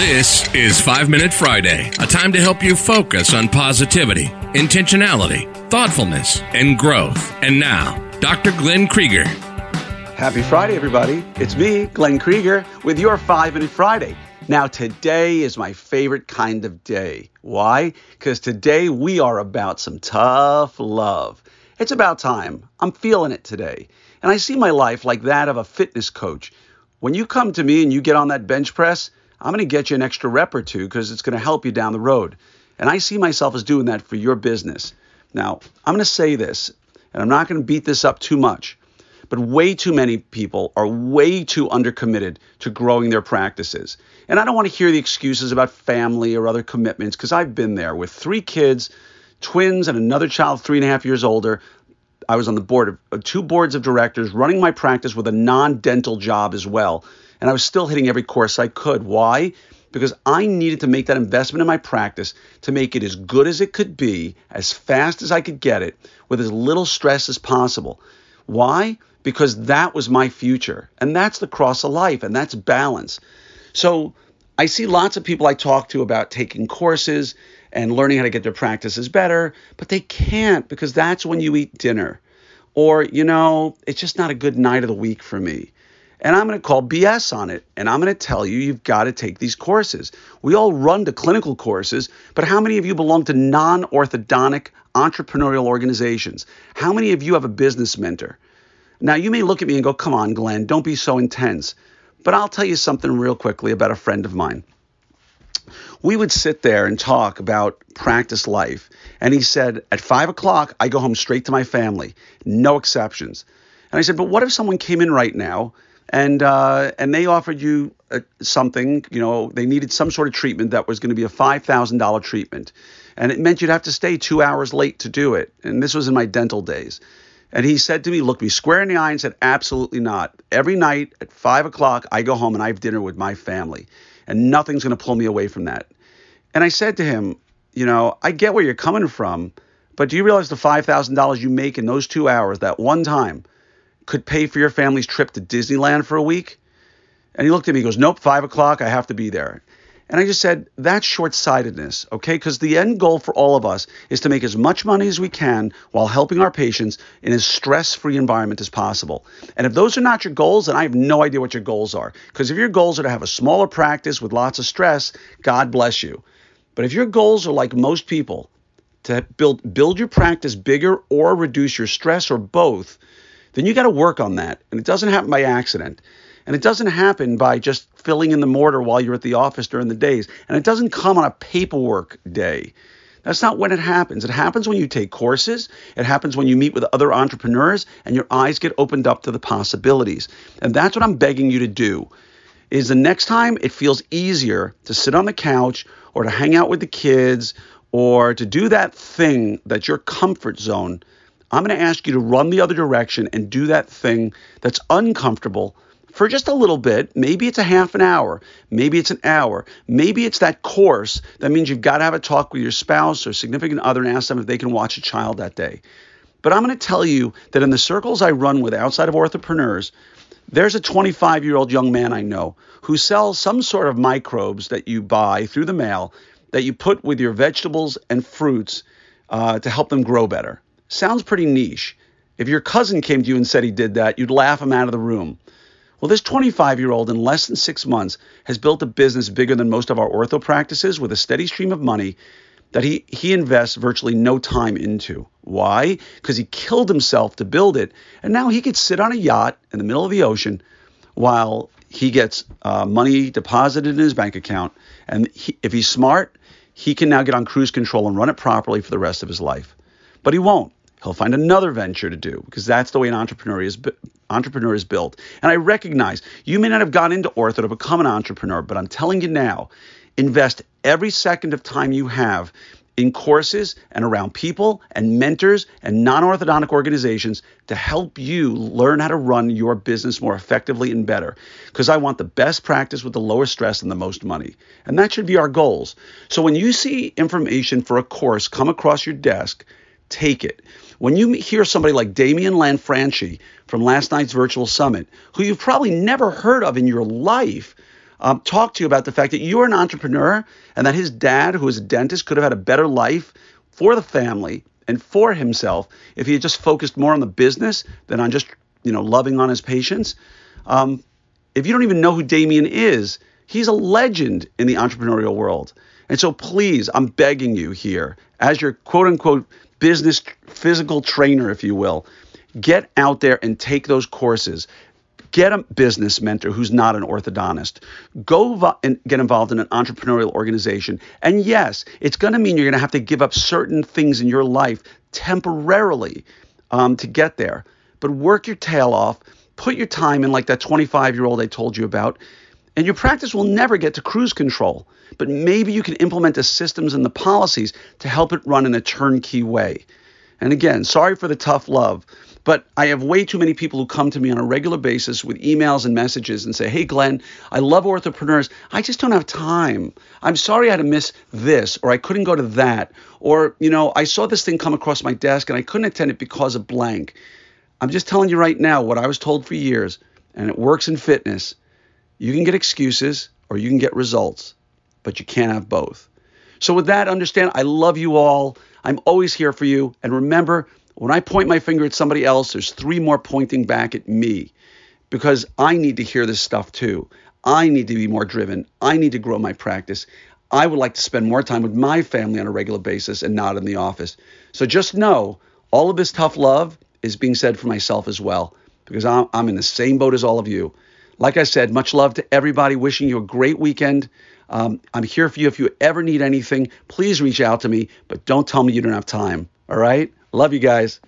This is 5 Minute Friday, a time to help you focus on positivity, intentionality, thoughtfulness, and growth. And now, Dr. Glenn Krieger. Happy Friday, everybody. It's me, Glenn Krieger, with your 5 Minute Friday. Now, today is my favorite kind of day. Why? Because today we are about some tough love. It's about time. I'm feeling it today. And I see my life like that of a fitness coach. When you come to me and you get on that bench press, I'm going to get you an extra rep or two because it's going to help you down the road. And I see myself as doing that for your business. Now, I'm going to say this, and I'm not going to beat this up too much, but way too many people are way too undercommitted to growing their practices. And I don't want to hear the excuses about family or other commitments because I've been there with three kids, twins, and another child three and a half years older. I was on the board of uh, two boards of directors running my practice with a non dental job as well and I was still hitting every course I could. Why? Because I needed to make that investment in my practice to make it as good as it could be, as fast as I could get it, with as little stress as possible. Why? Because that was my future. And that's the cross of life, and that's balance. So I see lots of people I talk to about taking courses and learning how to get their practices better, but they can't because that's when you eat dinner. Or, you know, it's just not a good night of the week for me. And I'm going to call BS on it. And I'm going to tell you, you've got to take these courses. We all run to clinical courses, but how many of you belong to non orthodontic entrepreneurial organizations? How many of you have a business mentor? Now, you may look at me and go, come on, Glenn, don't be so intense. But I'll tell you something real quickly about a friend of mine. We would sit there and talk about practice life. And he said, at five o'clock, I go home straight to my family, no exceptions. And I said, but what if someone came in right now and uh, and they offered you uh, something. You know, they needed some sort of treatment that was going to be a five thousand dollar treatment, and it meant you'd have to stay two hours late to do it. And this was in my dental days. And he said to me, looked me square in the eye and said, absolutely not. Every night at five o'clock, I go home and I have dinner with my family, and nothing's going to pull me away from that. And I said to him, you know, I get where you're coming from, but do you realize the five thousand dollars you make in those two hours, that one time? Could pay for your family's trip to Disneyland for a week? And he looked at me, he goes, Nope, five o'clock, I have to be there. And I just said, that's short sightedness, okay? Because the end goal for all of us is to make as much money as we can while helping our patients in as stress free environment as possible. And if those are not your goals, then I have no idea what your goals are. Because if your goals are to have a smaller practice with lots of stress, God bless you. But if your goals are like most people, to build build your practice bigger or reduce your stress or both, then you got to work on that. And it doesn't happen by accident. And it doesn't happen by just filling in the mortar while you're at the office during the days. And it doesn't come on a paperwork day. That's not when it happens. It happens when you take courses. It happens when you meet with other entrepreneurs and your eyes get opened up to the possibilities. And that's what I'm begging you to do. Is the next time it feels easier to sit on the couch or to hang out with the kids or to do that thing that's your comfort zone I'm going to ask you to run the other direction and do that thing that's uncomfortable for just a little bit. Maybe it's a half an hour. Maybe it's an hour. Maybe it's that course that means you've got to have a talk with your spouse or significant other and ask them if they can watch a child that day. But I'm going to tell you that in the circles I run with outside of orthopreneurs, there's a 25 year old young man I know who sells some sort of microbes that you buy through the mail that you put with your vegetables and fruits uh, to help them grow better. Sounds pretty niche. If your cousin came to you and said he did that, you'd laugh him out of the room. Well, this 25 year old in less than six months has built a business bigger than most of our ortho practices with a steady stream of money that he, he invests virtually no time into. Why? Because he killed himself to build it. And now he could sit on a yacht in the middle of the ocean while he gets uh, money deposited in his bank account. And he, if he's smart, he can now get on cruise control and run it properly for the rest of his life. But he won't. He'll find another venture to do because that's the way an entrepreneur is entrepreneur is built. And I recognize you may not have gone into ortho to become an entrepreneur, but I'm telling you now, invest every second of time you have in courses and around people and mentors and non-orthodontic organizations to help you learn how to run your business more effectively and better because I want the best practice with the lowest stress and the most money. And that should be our goals. So when you see information for a course come across your desk, take it. When you hear somebody like Damian Lanfranchi from last night's virtual summit, who you've probably never heard of in your life, um, talk to you about the fact that you're an entrepreneur and that his dad, who is a dentist, could have had a better life for the family and for himself if he had just focused more on the business than on just you know loving on his patients. Um, if you don't even know who Damian is, he's a legend in the entrepreneurial world. And so please, I'm begging you here, as your quote unquote business physical trainer, if you will, get out there and take those courses. Get a business mentor who's not an orthodontist. Go vo- and get involved in an entrepreneurial organization. And yes, it's going to mean you're going to have to give up certain things in your life temporarily um, to get there. But work your tail off. Put your time in, like that 25 year old I told you about, and your practice will never get to cruise control. But maybe you can implement the systems and the policies to help it run in a turnkey way. And again, sorry for the tough love, but I have way too many people who come to me on a regular basis with emails and messages and say, Hey, Glenn, I love orthopreneurs. I just don't have time. I'm sorry I had to miss this, or I couldn't go to that, or, you know, I saw this thing come across my desk and I couldn't attend it because of blank. I'm just telling you right now what I was told for years, and it works in fitness. You can get excuses or you can get results, but you can't have both. So, with that, understand I love you all. I'm always here for you. And remember, when I point my finger at somebody else, there's three more pointing back at me because I need to hear this stuff too. I need to be more driven. I need to grow my practice. I would like to spend more time with my family on a regular basis and not in the office. So just know all of this tough love is being said for myself as well because I'm, in the same boat as all of you. Like I said, much love to everybody. Wishing you a great weekend. Um, I'm here for you. If you ever need anything, please reach out to me, but don't tell me you don't have time. All right? Love you guys.